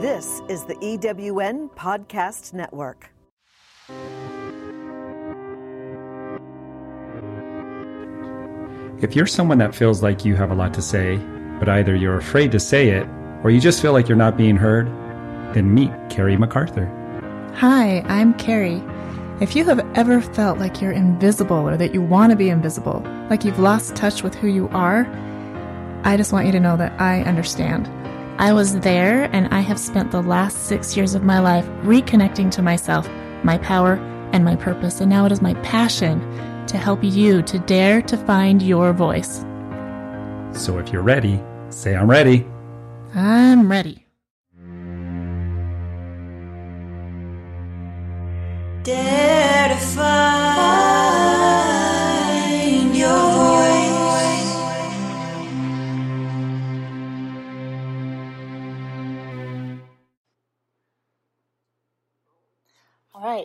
This is the EWN Podcast Network. If you're someone that feels like you have a lot to say, but either you're afraid to say it or you just feel like you're not being heard, then meet Carrie MacArthur. Hi, I'm Carrie. If you have ever felt like you're invisible or that you want to be invisible, like you've lost touch with who you are, I just want you to know that I understand. I was there and I have spent the last six years of my life reconnecting to myself, my power, and my purpose. And now it is my passion to help you to dare to find your voice. So if you're ready, say I'm ready. I'm ready. Dare to find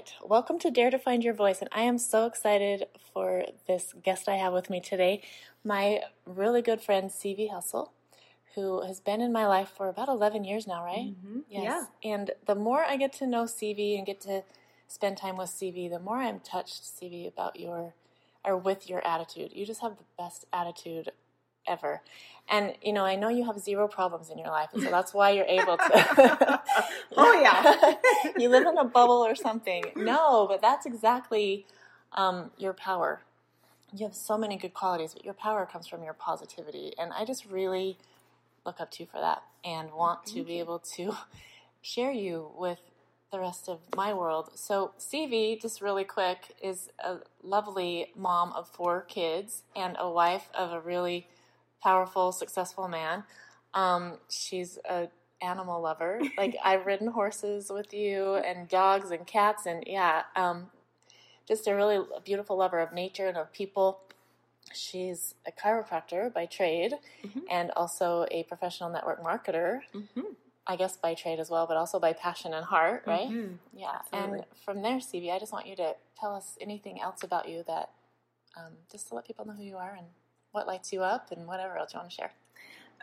right, welcome to Dare to Find Your Voice, and I am so excited for this guest I have with me today, my really good friend Sivi Helsel, who has been in my life for about 11 years now, right? Mm-hmm. Yes. Yeah. And the more I get to know Sivi and get to spend time with Sivi, the more I'm touched, Sivi, about your or with your attitude. You just have the best attitude ever. And you know, I know you have zero problems in your life, and so that's why you're able to. oh yeah, you live in a bubble or something. No, but that's exactly um, your power. You have so many good qualities, but your power comes from your positivity, and I just really look up to you for that, and want to be able to share you with the rest of my world. So, Sivi, just really quick, is a lovely mom of four kids and a wife of a really powerful, successful man. Um, she's a animal lover. Like I've ridden horses with you and dogs and cats and yeah, um, just a really beautiful lover of nature and of people. She's a chiropractor by trade mm-hmm. and also a professional network marketer. Mm-hmm. I guess by trade as well, but also by passion and heart, right? Mm-hmm. Yeah. Absolutely. And from there, Sivi, I just want you to tell us anything else about you that, um, just to let people know who you are and what lights you up and whatever else you want to share.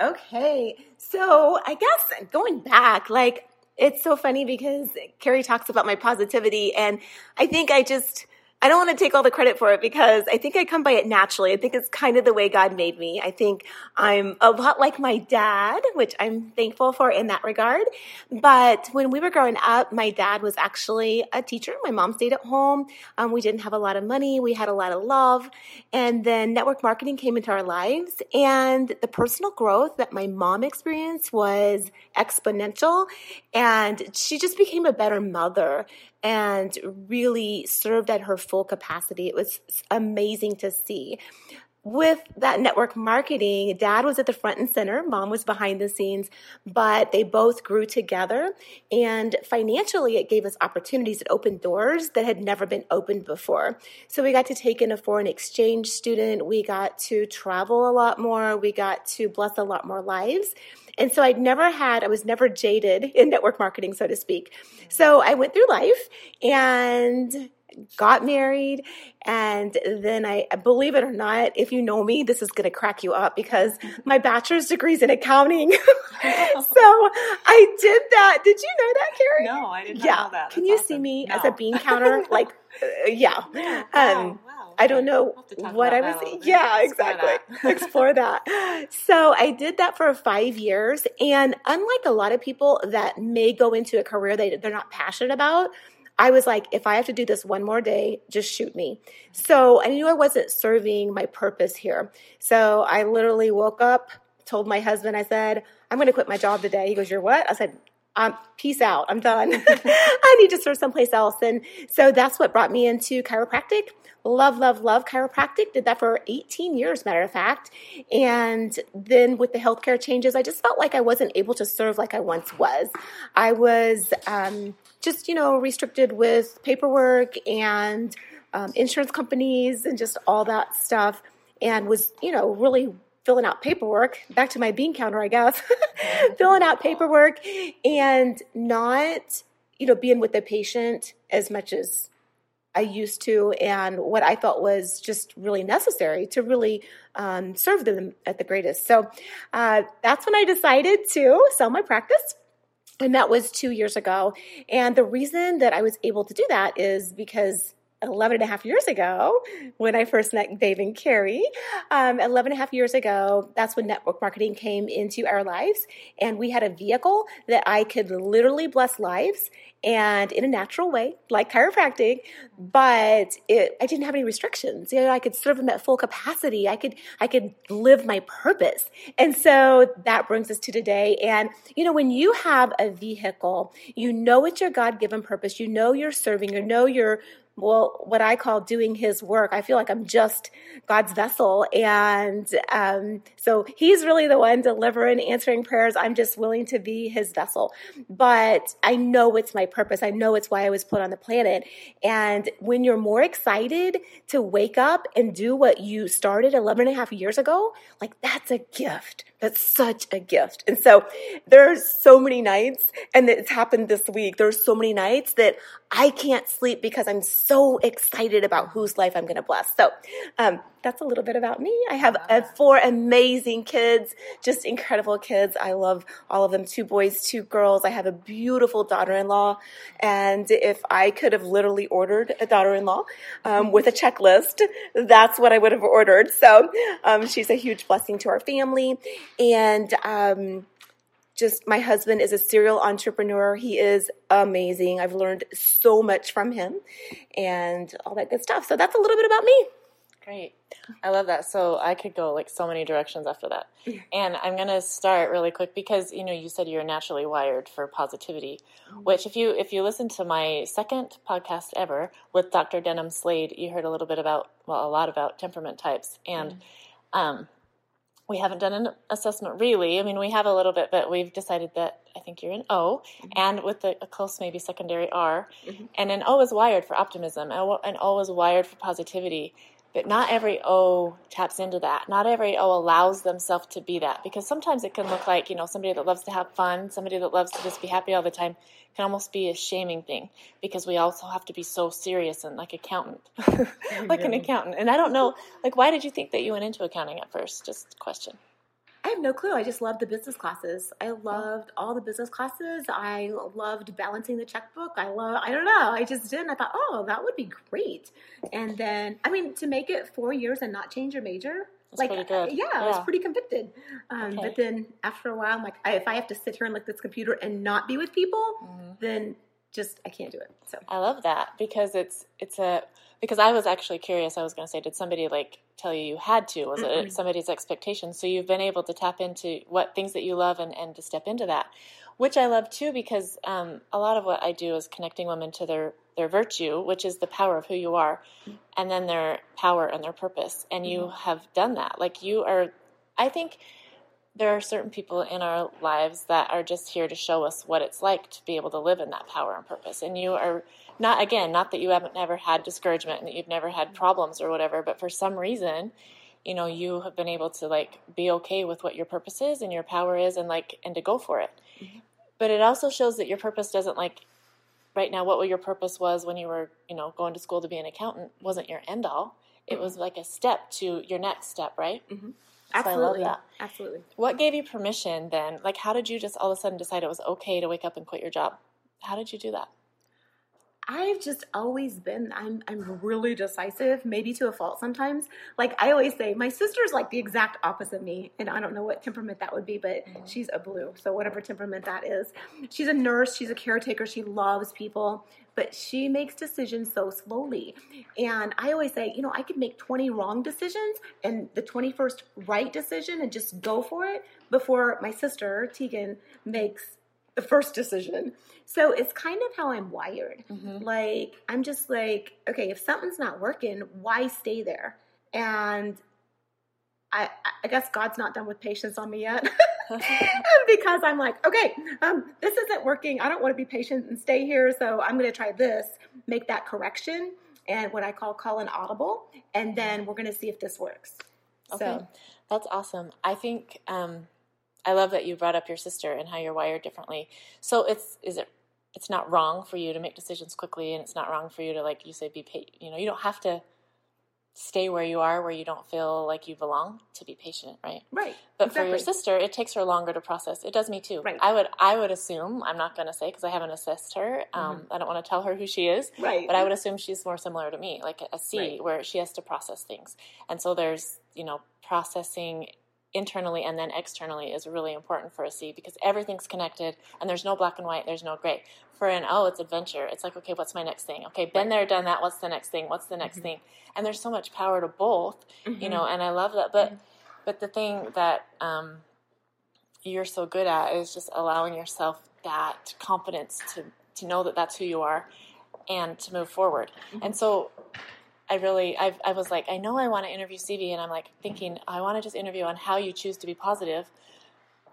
Okay. So I guess going back, like, it's so funny because Carrie talks about my positivity, and I think I just I don't want to take all the credit for it because I think I come by it naturally. I think it's kind of the way God made me. I think I'm a lot like my dad, which I'm thankful for in that regard. But when we were growing up, my dad was actually a teacher. My mom stayed at home. Um, we didn't have a lot of money. We had a lot of love. And then network marketing came into our lives. And the personal growth that my mom experienced was exponential. And she just became a better mother and really served at her full capacity. It was amazing to see. With that network marketing, dad was at the front and center, mom was behind the scenes, but they both grew together. And financially, it gave us opportunities. It opened doors that had never been opened before. So we got to take in a foreign exchange student. We got to travel a lot more. We got to bless a lot more lives. And so I'd never had, I was never jaded in network marketing, so to speak. So I went through life and got married and then I believe it or not, if you know me, this is going to crack you up because my bachelor's degree is in accounting. so I did that. Did you know that, Carrie? No, I didn't yeah. know that. That's Can you awesome. see me no. as a bean counter? like, uh, yeah. yeah. Um, wow. I don't know what I was. Yeah, exactly. Explore that. So I did that for five years. And unlike a lot of people that may go into a career that they're not passionate about, I was like, if I have to do this one more day, just shoot me. So I knew I wasn't serving my purpose here. So I literally woke up, told my husband, I said, I'm going to quit my job today. He goes, You're what? I said, um, peace out. I'm done. I need to serve someplace else. And so that's what brought me into chiropractic. Love, love, love chiropractic. Did that for 18 years, matter of fact. And then with the healthcare changes, I just felt like I wasn't able to serve like I once was. I was um, just, you know, restricted with paperwork and um, insurance companies and just all that stuff. And was, you know, really filling out paperwork, back to my bean counter, I guess, filling out paperwork and not, you know, being with the patient as much as I used to and what I thought was just really necessary to really um, serve them at the greatest. So uh, that's when I decided to sell my practice. And that was two years ago. And the reason that I was able to do that is because 11 and a half years ago, when I first met Dave and Carrie, um, 11 and a half years ago, that's when network marketing came into our lives. And we had a vehicle that I could literally bless lives and in a natural way, like chiropractic, but it, I didn't have any restrictions. You know, I could serve them at full capacity. I could, I could live my purpose. And so that brings us to today. And, you know, when you have a vehicle, you know it's your God given purpose. You know you're serving, you know you're well, what I call doing his work. I feel like I'm just God's vessel. And um, so he's really the one delivering, answering prayers. I'm just willing to be his vessel. But I know it's my purpose. I know it's why I was put on the planet. And when you're more excited to wake up and do what you started 11 and a half years ago, like that's a gift. That's such a gift. And so there's so many nights, and it's happened this week. There's so many nights that I can't sleep because I'm so excited about whose life I'm going to bless. So um, that's a little bit about me. I have uh, four amazing kids, just incredible kids. I love all of them two boys, two girls. I have a beautiful daughter in law. And if I could have literally ordered a daughter in law um, with a checklist, that's what I would have ordered. So um, she's a huge blessing to our family. And um, just my husband is a serial entrepreneur. He is amazing. I've learned so much from him and all that good stuff. So that's a little bit about me. Great. I love that. So I could go like so many directions after that. And I'm going to start really quick because you know you said you're naturally wired for positivity, which if you if you listen to my second podcast ever with Dr. Denham Slade, you heard a little bit about well a lot about temperament types and um we haven't done an assessment really. I mean, we have a little bit, but we've decided that I think you're an O, mm-hmm. and with a, a close maybe secondary R. Mm-hmm. And an O is wired for optimism, and an O is wired for positivity. But not every O taps into that. Not every O allows themselves to be that because sometimes it can look like, you know, somebody that loves to have fun, somebody that loves to just be happy all the time can almost be a shaming thing because we also have to be so serious and like accountant, like an accountant. And I don't know, like, why did you think that you went into accounting at first? Just question. Have no clue. I just loved the business classes. I loved all the business classes. I loved balancing the checkbook. I love, I don't know. I just did. And I thought, oh, that would be great. And then, I mean, to make it four years and not change your major, That's like, good. yeah, I was pretty convicted. Um, Okay. But then after a while, I'm like, I, if I have to sit here and look at this computer and not be with people, Mm-hmm. then just, I can't do it. So. I love that because it's it's a because I was actually curious. I was going to say, did somebody like tell you you had to? Was it somebody's expectation? So you've been able to tap into what things that you love and and to step into that, which I love too because um, a lot of what I do is connecting women to their their virtue, which is the power of who you are, and then their power and their purpose. And you have done that. Like you are, I think there are certain people in our lives that are just here to show us what it's like to be able to live in that power and purpose. And you are not, again, not that you haven't never had discouragement and that you've never had problems or whatever, but for some reason, you know, you have been able to like be okay with what your purpose is and your power is and like, and to go for it. Mm-hmm. But it also shows that your purpose doesn't like, right now, what your purpose was when you were, you know, going to school to be an accountant wasn't your end all. It mm-hmm. was like a step to your next step, right? Mm-hmm. So I love Absolutely. that. Absolutely. What gave you permission then? Like, how did you just all of a sudden decide it was okay to wake up and quit your job? How did you do that? I've just always been I'm I'm really decisive, maybe to a fault sometimes. Like I always say, my sister's like the exact opposite of me, and I don't know what temperament that would be, but mm-hmm. she's a blue. So whatever temperament that is. She's a nurse, she's a caretaker, she loves people, but she makes decisions so slowly. And I always say, you know, I could make 20 wrong decisions and the 21st right decision and just go for it before my sister, Tegan, makes the first decision. So it's kind of how I'm wired. Like, I'm just like, okay, if something's not working, why stay there? And I, I guess God's not done with patience on me yet. because I'm like, okay, um, this isn't working. I don't want to be patient and stay here. So I'm going to try this, make that correction, and what I call call an audible. And then we're going to see if this works. Okay, So, that's awesome. I think um, I love that you brought up your sister and how you're wired differently. So it's is it it's not wrong for you to make decisions quickly, and it's not wrong for you to like you say be pa- you know you don't have to stay where you are, where you don't feel like you belong, to be patient, right? Right. But for your sister, it takes her longer to process. It does me too. Right. I would I would assume I'm not going to say because I haven't assessed her. Um, I don't want to tell her who she is. Mm-hmm. Right. But I would assume she's more similar to me, like a C, Right. where she has to process things. And so there's you know processing internally and then externally is really important for a C because everything's connected and there's no black and white, there's no gray. For an O, it's adventure. It's like, okay, what's my next thing? Okay, been there, done that. What's the next thing? What's the Mm-hmm. next thing? And there's so much power to both, you know. And I love that. But but the thing that um, you're so good at is just allowing yourself that confidence to to know that that's who you are and to move forward. And so I really, I've, I was like, I know I want to interview Sivi, and I'm like thinking, I want to just interview on how you choose to be positive.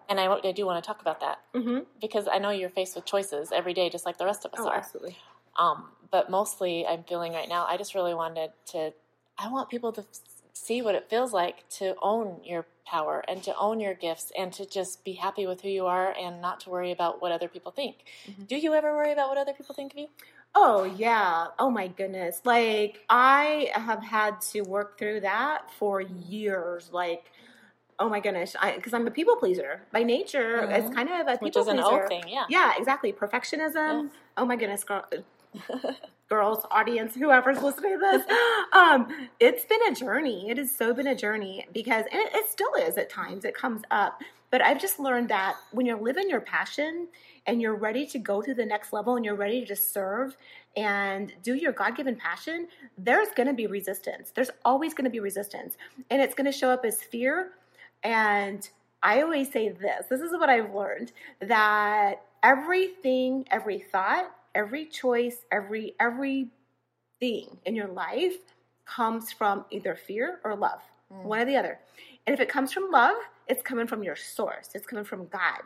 And I, I do want to talk about that Mhm. because I know you're faced with choices every day, just like the rest of us Oh, are. absolutely. Um, but mostly, I'm feeling right now. I just really wanted to. I want people to see what it feels like to own your power and to own your gifts and to just be happy with who you are and not to worry about what other people think. Do you ever worry about what other people think of you? Oh yeah. Oh my goodness. Like I have had to work through that for years. Like, oh my goodness. I because I'm a people pleaser by nature. It's kind of a people Which is an pleaser. O thing, yeah. Yeah, exactly. Perfectionism. Oh my goodness, girl. Girls, audience, whoever's listening to this, um, it's been a journey. It has so been a journey because, and it, it still is at times. It comes up, but I've just learned that when you're living your passion and you're ready to go to the next level and you're ready to just serve and do your God given passion, there's going to be resistance. There's always going to be resistance. And it's going to show up as fear. And I always say this this is what I've learned that everything, every thought, every choice, every, every thing in your life comes from either fear or love, hmm. one or the other. And if it comes from love, it's coming from your source. It's coming from God.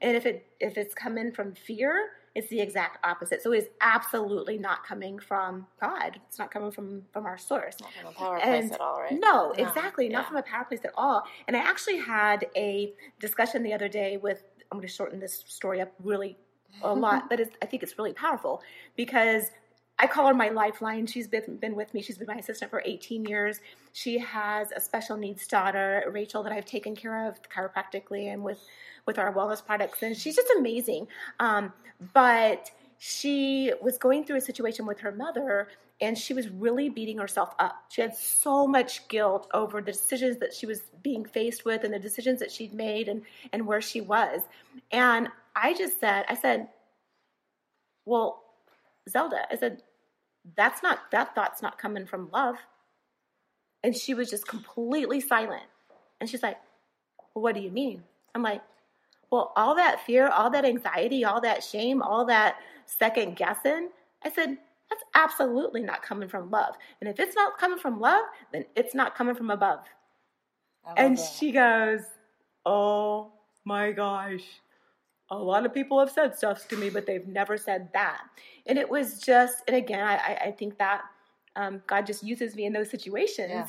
And if it if it's coming from fear, it's the exact opposite. So it's absolutely not coming from God. It's not coming from from our source. Not from a power place at all, right? No, No, exactly. Not yeah. from a power place at all. And I actually had a discussion the other day with, I'm going to shorten this story up really a lot, but it's, I think it's really powerful because I call her my lifeline. She's been, been with me. She's been my assistant for 18 years. She has a special needs daughter, Rachel, that I've taken care of chiropractically and with, with our wellness products. And she's just amazing. Um, but she was going through a situation with her mother and she was really beating herself up. She had so much guilt over the decisions that she was being faced with and the decisions that she'd made and, and where she was. And I just said, I said, well, Zelda, I said, that's not, that thought's not coming from love. And she was just completely silent. And she's like, well, what do you mean? I'm like, well, all that fear, all that anxiety, all that shame, all that second guessing, I said, that's absolutely not coming from love. And if it's not coming from love, then it's not coming from above. And that. she goes, Oh my gosh. A lot of people have said stuff to me, but they've never said that. And it was just, and again, I, I- think that um, God just uses me in those situations, Yeah.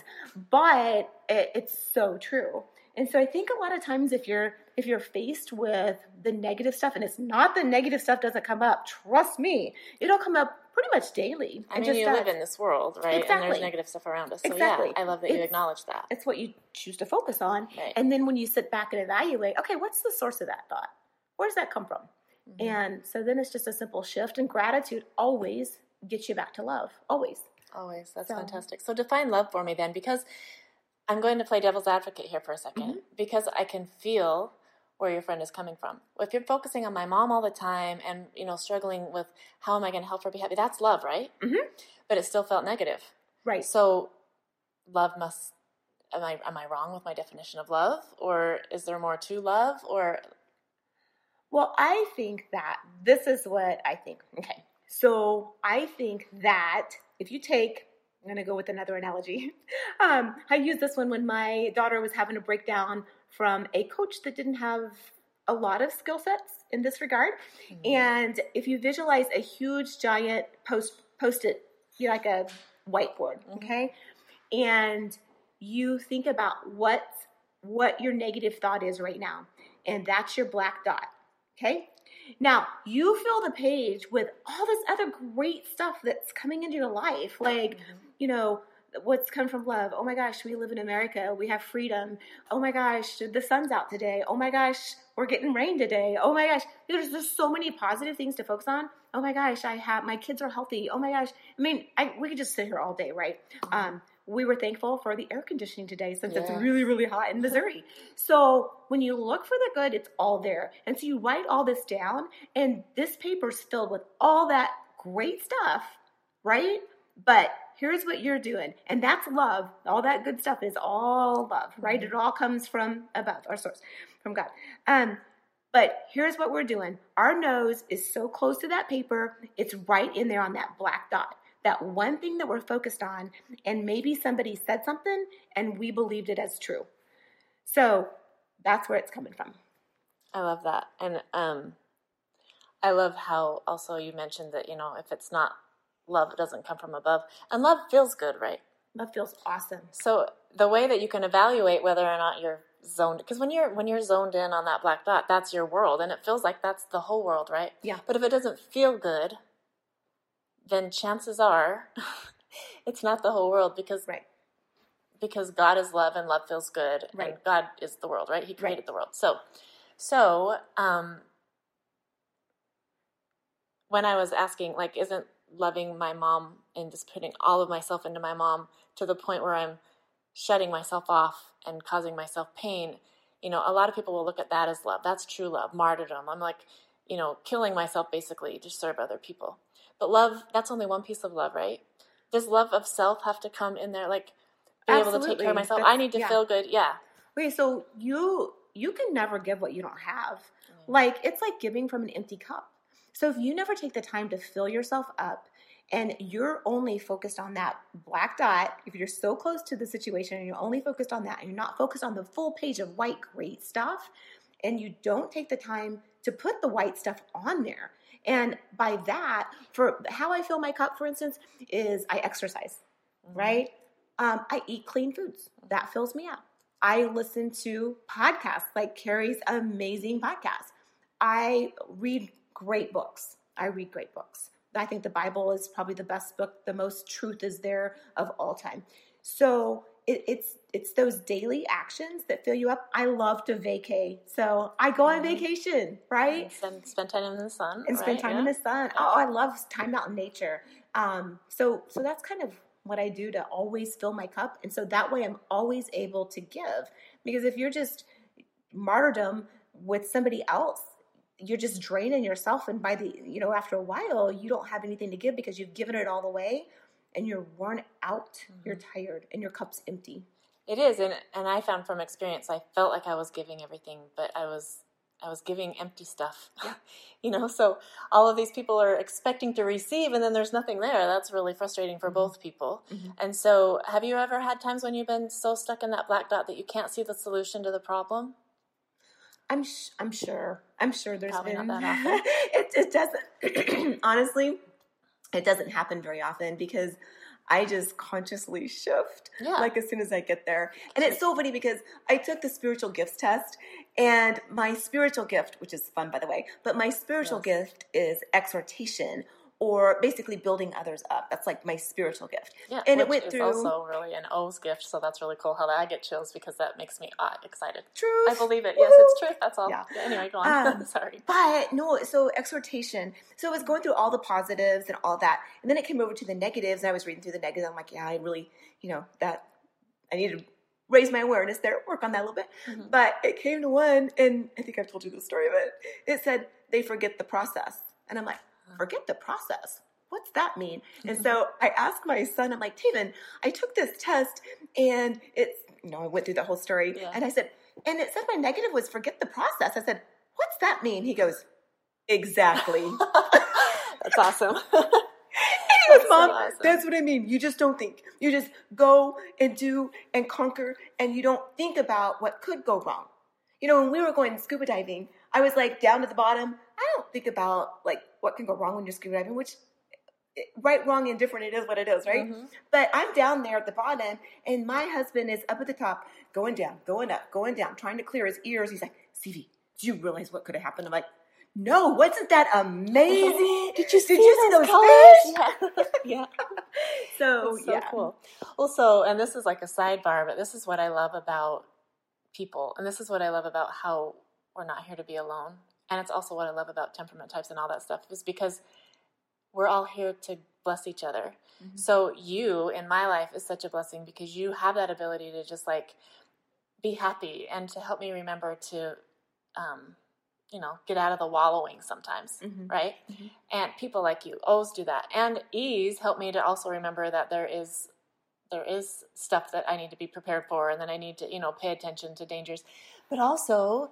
but it, it's so true. And so I think a lot of times if you're if you're faced with the negative stuff, and it's not the negative stuff doesn't come up, trust me, it'll come up pretty much daily. I mean, just you does. live in this world, right? And Exactly. there's negative stuff around us. So Exactly. yeah, I love that you acknowledge that. It's what you choose to focus on. Right. And then when you sit back and evaluate, okay, what's the source of that thought? Where does that come from? Mm-hmm. And so then it's just a simple shift, and gratitude always gets you back to love. Always. Always. That's So- fantastic. So define love for me then, because I'm going to play devil's advocate here for a 2nd Mm-hmm. because I can feel where your friend is coming from. If you're focusing on my mom all the time and you know struggling with how am I going to help her be happy, that's love, right? Mhm. But it still felt negative. Right. So love must. Am I am I wrong with my definition of love, or is there more to love, or Well, I think that this is what I think. Okay. So I think that if you take, I'm going to go with another analogy. Um, I used this one when my daughter was having a breakdown from a coach that didn't have a lot of skill sets in this regard. And if you visualize a huge giant post post it, you like a whiteboard, okay? And you think about what what your negative thought is right now, and that's your black dot. Okay? Now, you fill the page with all this other great stuff that's coming into your life, like, you know, what's come from love? Oh my gosh, we live in America. We have freedom. Oh my gosh, the sun's out today. Oh my gosh, we're getting rain today. Oh my gosh, there's just so many positive things to focus on. Oh my gosh, I have my kids are healthy. Oh my gosh, I mean, I, we could just sit here all day, right? Um, we were thankful for the air conditioning today since it's really, really hot in Missouri. so when you look for the good, it's all there. And so you write all this down, and this paper's filled with all that great stuff, right? But here's what you're doing, and that's love. All that good stuff is all love, right? It all comes from above, our source, from God. Um, but here's what we're doing. Our nose is so close to that paper, it's right in there on that black dot. That one thing that we're focused on, and maybe somebody said something and we believed it as true. So that's where it's coming from. I love that. And um I love how also you mentioned that, you know, if it's not love, it doesn't come from above. And love feels good, right? Love feels awesome. So the way that you can evaluate whether or not you're zoned because when you're when you're zoned in on that black dot, that's your world and it feels like that's the whole world, right? Yeah. But if it doesn't feel good, then chances are it's not the whole world because Right. because God is love and love feels good Right. and God is the world, right? He created Right. the world. So so um when I was asking like isn't loving my mom and just putting all of myself into my mom to the point where I'm shutting myself off and causing myself pain, you know, a lot of people will look at that as love. That's true love, martyrdom. I'm like, you know, killing myself basically to serve other people. But love, that's only one piece of love, right? Does love of self have to come in there? Like, be able to take care of myself. I need to yeah. feel good. Yeah. Okay, so you you can never give what you don't have. Mm-hmm. Like it's like giving from an empty cup. So if you never take the time to fill yourself up and you're only focused on that black dot, if you're so close to the situation and you're only focused on that and you're not focused on the full page of white great stuff and you don't take the time to put the white stuff on there. And by that, for how I fill my cup, for instance, is I exercise, right? Um, I eat clean foods. That fills me up. I listen to podcasts like Carrie's amazing podcast. I read great books. I read great books. I think the Bible is probably the best book. The most truth is there of all time. So it, it's it's those daily actions that fill you up. I love to vacay, so I go on vacation, right? And spend, spend time in the sun. and spend right? time Yeah. in the sun. Oh, I love time out in nature. Um, so so that's kind of what I do to always fill my cup, and so that way I'm always able to give. Because if you're just martyrdom with somebody else, you're just draining yourself, and by the you know after a while you don't have anything to give because you've given it all away, and you're worn out, you're Mm-hmm. tired, and your cup's empty. It is, and and I found from experience, I felt like I was giving everything, but I was I was giving empty stuff. you know, so all of these people are expecting to receive, and then there's nothing there. That's really frustrating for both people. And so, have you ever had times when you've been so stuck in that black dot that you can't see the solution to the problem? I'm sh- I'm sure. I'm sure there's Probably not been that often. it it doesn't honestly it doesn't happen very often because I just consciously shift Yeah. like as soon as I get there. And it's so funny because I took the spiritual gifts test and my spiritual gift, which is fun by the way, but my spiritual gift is exhortation or basically building others up. That's like my spiritual gift. Yeah, and it went through also really an O's gift, so that's really cool. How that I get chills because that makes me uh, excited. truth. I believe it. Yes, it's Woo! truth. That's all. Yeah. Anyway, go on. Um, Sorry. But no, so exhortation. So it was going through all the positives and all that. And then it came over to the negatives, and I was reading through the negatives. I'm like, yeah, I really, you know, that I need to raise my awareness there, work on that a little bit. Mm-hmm. But it came to one, and I think I've told you the story of it. It said they forget the process. And I'm like, forget the process. What's that mean? And so mm-hmm. I asked my son, I'm like, Taven, I took this test and it's, you know, I went through the whole story. Yeah. And I said, and it said my negative was forget the process. I said, what's that mean? He goes, exactly. That's awesome. He goes, so Mom, awesome. that's what I mean. You just don't think. You just go and do and conquer, and you don't think about what could go wrong. You know, when we were going scuba diving, I was like down to the bottom. I don't think about like what can go wrong when you're scuba diving, which right, wrong, and different. It is what it is, right? Mhm. But I'm down there at the bottom, and my husband is up at the top, going down, going up, going down, trying to clear his ears. He's like, "Sivi, do you realize what could have happened?" I'm like, no, wasn't that amazing? Did you see, Did you see those, those colors? fish? Yeah. yeah. So, so yeah. cool. Also, and this is like a sidebar, but this is what I love about people, and this is what I love about how we're not here to be alone, and it's also what I love about temperament types and all that stuff, is because we're all here to bless each other. Mm-hmm. So you in my life is such a blessing because you have that ability to just like be happy and to help me remember to, um, you know, get out of the wallowing sometimes, Mhm. right? And people like you always do that, and ease help me to also remember that there is there is stuff that I need to be prepared for, and then I need to you know pay attention to dangers, but also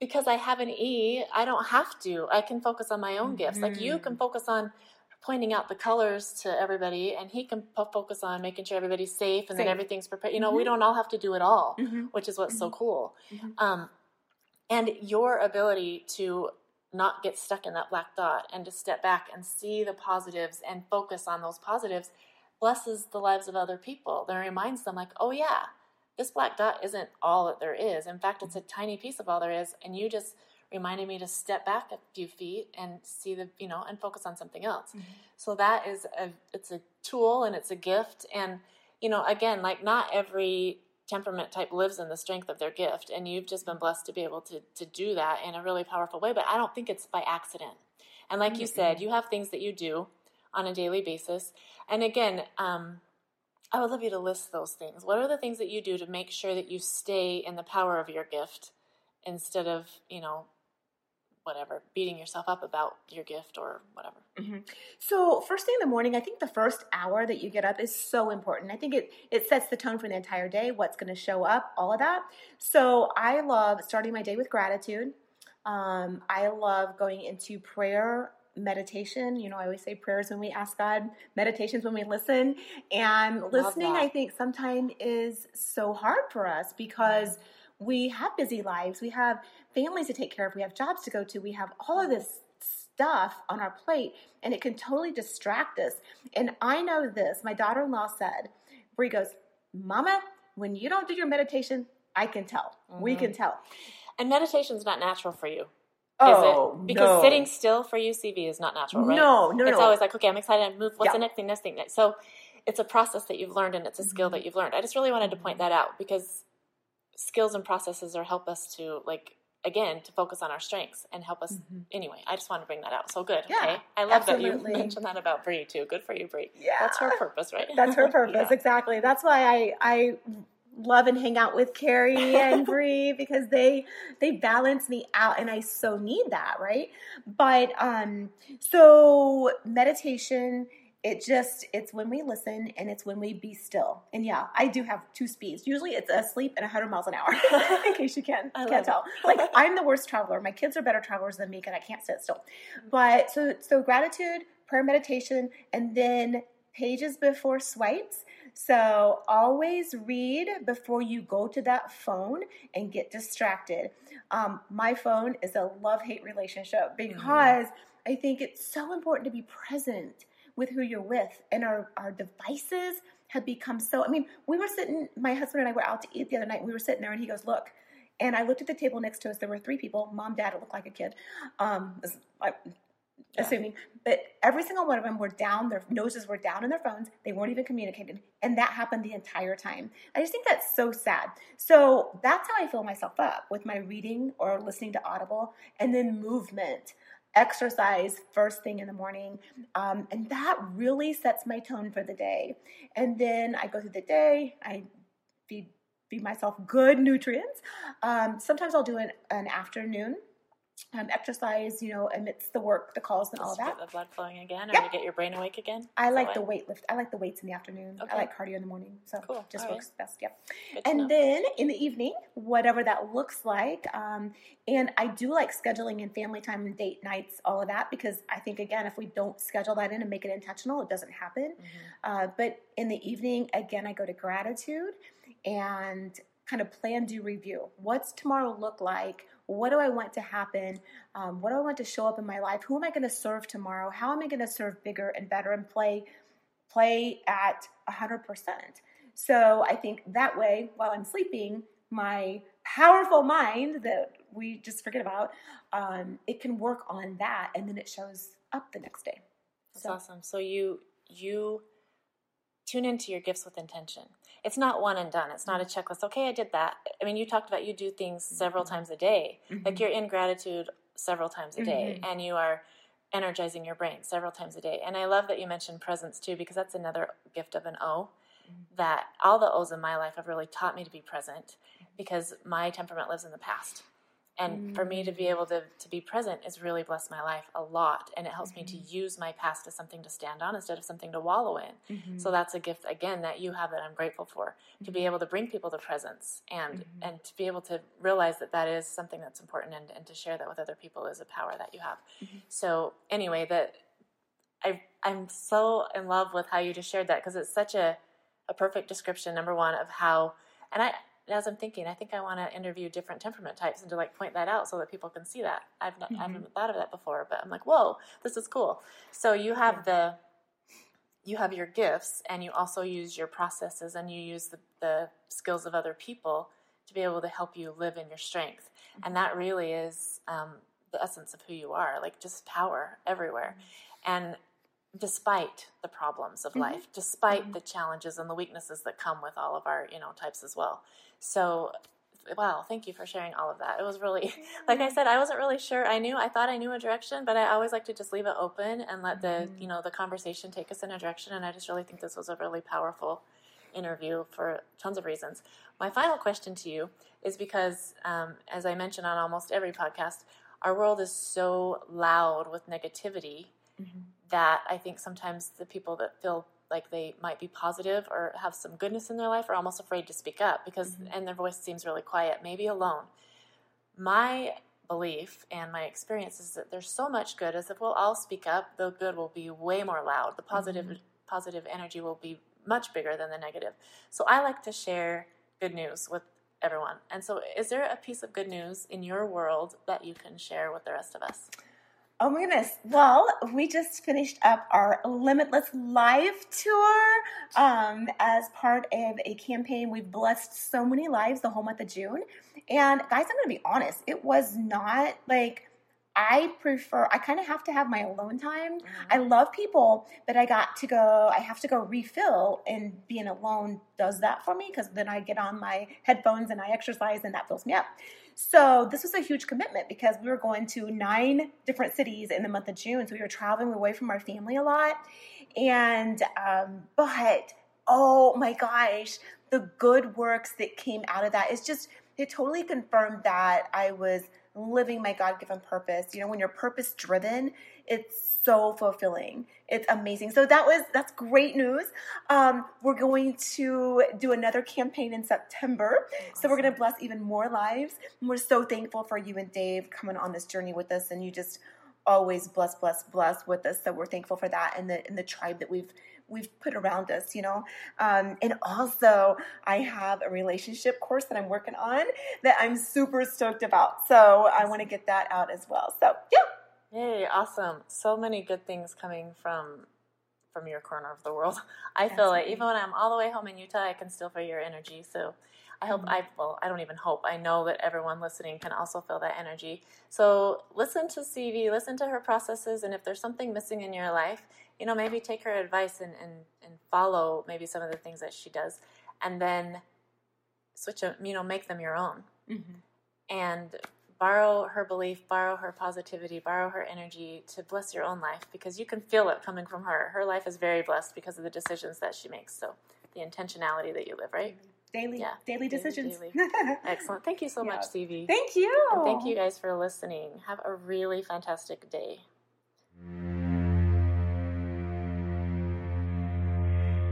because I have an E, I don't have to. I can focus on my own gifts. Like you can focus on pointing out the colors to everybody, and he can po- focus on making sure everybody's safe and that Safe. everything's prepared. You know, we don't all have to do it all, Mhm. which is what's so cool. Mhm. Um, and your ability to not get stuck in that black dot and to step back and see the positives and focus on those positives blesses the lives of other people. That reminds them, like, oh yeah, this black dot isn't all that there is. In fact, it's a mm-hmm. tiny piece of all there is, and you just reminded me to step back a few feet and see the, you know, and focus on something else. Mm-hmm. So that is a, it's a tool and it's a gift, and you know, again, like not every temperament type lives in the strength of their gift, and you've just been blessed to be able to to do that in a really powerful way. But I don't think it's by accident. And like you said, mm-hmm. you have things that you do on a daily basis. And again, um, I would love you to list those things. What are the things that you do to make sure that you stay in the power of your gift instead of, you know, whatever, beating yourself up about your gift or whatever? So first thing in the morning, I think the first hour that you get up is so important. I think it it sets the tone for the entire day, what's going to show up, all of that. So I love starting my day with gratitude. Um, I love going into prayer, meditation. You know, I always say prayers when we ask God, meditations when we listen. And listening, that. I think sometimes is so hard for us because we have busy lives, we have families to take care of, we have jobs to go to, we have all of this stuff on our plate and it can totally distract us. And I know this, my daughter in law said, Brie goes, Mama, when you don't do your meditation, I can tell. We Mm-hmm. can tell. And meditation's not natural for you. Oh, is it? Because no. sitting still for you, Sivi, is not natural, right? No, no, no. It's no. always like, okay, I'm excited to move. What's Yeah. the next thing, next thing, next? So it's a process that you've learned and it's a skill Mm-hmm. that you've learned. I just really wanted to point that out because skills and processes are help us to, like, again, to focus on our strengths and help us. Anyway, I just wanted to bring that out. So good. Mm-hmm. Yeah, okay. I love absolutely. that you mentioned that about Brie, too. Good for you, Brie. Yeah. That's her purpose, right? That's her purpose, Yeah. exactly. That's why I I love and hang out with Carrie and Bree because they they balance me out and I so need that, right? But um so meditation it just it's when we listen and it's when we be still. And yeah, I do have two speeds. Usually it's asleep and 100 miles an hour. in case you can I can't tell. Like I'm the worst traveler. My kids are better travelers than me because I can't sit still. But so so gratitude, prayer, meditation, and then pages before swipes. So always read before you go to that phone and get distracted. Um, my phone is a love hate relationship because I think it's so important to be present with who you're with. And our, our devices have become so. I mean, we were sitting, my husband and I were out to eat the other night. And we were sitting there and he goes, Look, and I looked at the table next to us. There were three people mom, dad, it looked like a kid. Um, I, assuming, but every single one of them were down, their noses were down in their phones. They weren't even communicating. And that happened the entire time. I just think that's so sad. So that's how I fill myself up with my reading or listening to Audible and then movement. Exercise first thing in the morning. Um, and that really sets my tone for the day. And then I go through the day, I feed, feed myself good nutrients. Um, sometimes I'll do an, an afternoon um, exercise, you know, amidst the work, the calls, and all Just get that. the blood flowing again, or Yep. to get your brain awake again. I like the weight lift. I like the weights in the afternoon. Okay. I like cardio in the morning. So Cool. just All right. works best. Yep. Good. And then in the evening, whatever that looks like. Um, and I do like scheduling and family time and date nights, all of that, because I think, again, if we don't schedule that in and make it intentional, it doesn't happen. Mm-hmm. Uh, but in the evening, again, I go to gratitude and kind of plan, do review. What's tomorrow look like? What do I want to happen? Um, what do I want to show up in my life? Who am I going to serve tomorrow? How am I going to serve bigger and better and play play at 100%? So I think that way, while I'm sleeping, my powerful mind that we just forget about, um, it can work on that, and then it shows up the next day. That's awesome. So you you tune into your gifts with intention. It's not one and done. It's not a mm-hmm. checklist. Okay, I did that. I mean, you talked about you do things several mm-hmm. times a day. Like mm-hmm. you're in gratitude several times a day, and you are energizing your brain several times a day. And I love that you mentioned presence too, because that's another gift of an O. That all the O's in my life have really taught me to be present, because my temperament lives in the past. And for me to be mm. able to, to be present has really blessed my life a lot. And it helps me to mm-hmm. use my past as something to stand on instead of something to wallow in. So mm-hmm. that's a gift, again, that you have that I'm grateful for. To be mm-hmm. able to bring people to presence and, and to be able to realize that that is something that's important and, and to share that with other people is a power that you have. So, anyway, that I, I'm so in love with how you just shared that because it's such a, a perfect description, number one, of how, and I, as I'm thinking, I think I want to interview different temperament types and to like point that out so that people can see that. I've not, I mm-hmm. haven't thought of that before, but I'm like, whoa, this is cool. So you have the, you have your gifts and you also use your processes and you use the, the skills of other people to be able to help you live in your strength. And mm-hmm. that really is um, the essence of who you are, like just power everywhere. Mm-hmm. And despite the problems of mm-hmm. life, despite mm-hmm. the challenges and the weaknesses that come with all of our, you know, types as well. So, wow, thank you for sharing all of that. It was really, like I said, I wasn't really sure. I knew, I thought I knew a direction, but I always like to just leave it open and let the, you mm-hmm. know, the conversation take us in a direction. And I just really think this was a really powerful interview for tons of reasons. My final question to you is because, um, as I mentioned on almost every podcast, our world is so loud with negativity that I think sometimes the people that feel like they might be positive or have some goodness in their life are almost afraid to speak up because mm-hmm. and their voice seems really quiet, maybe alone. My belief and my experience is that there's so much good as if we'll all speak up, the good will be way more loud. The positive mm-hmm. positive energy will be much bigger than the negative. So I like to share good news with everyone. And so is there a piece of good news in your world that you can share with the rest of us? Oh my goodness. Well, we just finished up our Limitless Live tour um, as part of a campaign. We've blessed so many lives the whole month of June. And guys, I'm going to be honest, it was not like I prefer, I kind of have to have my alone time. I love people, but I got to go, I have to go refill, and being alone does that for me because then I get on my headphones and I exercise, and that fills me up. So this was a huge commitment because we were going to nine different cities in the month of June. So we were traveling away from our family a lot. And, um, but oh my gosh, the good works that came out of that is just, it totally confirmed that I was living my God given purpose. You know, when you're purpose driven, it's so fulfilling. It's amazing. So that was that's great news. Um, we're going to do another campaign in September. So we're going to bless even more lives. And we're so thankful for you and Dave coming on this journey with us, and you just always bless, bless, bless with us. So we're thankful for that and the and the tribe that we've we've put around us, you know. Um, and also, I have a relationship course that I'm working on that I'm super stoked about. So I want to get that out as well. So yeah. Yay, awesome. So many good things coming from from your corner of the world. I feel it. Even when I'm all the way home in Utah, I can still feel your energy. So I hope mm-hmm. I well, I don't even hope. I know that everyone listening can also feel that energy. So listen to Sivi, listen to her processes, and if there's something missing in your life, you know, maybe take her advice and, and, and follow maybe some of the things that she does. And then switch them, you know, make them your own. Mm-hmm. And borrow her belief, borrow her positivity, borrow her energy to bless your own life because you can feel it coming from her. Her life is very blessed because of the decisions that she makes. So the intentionality that you live, right? Daily, Yeah. daily decisions. daily. Excellent. Thank you so much, Sivi. Thank you. And thank you guys for listening. Have a really fantastic day.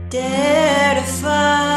Dare to find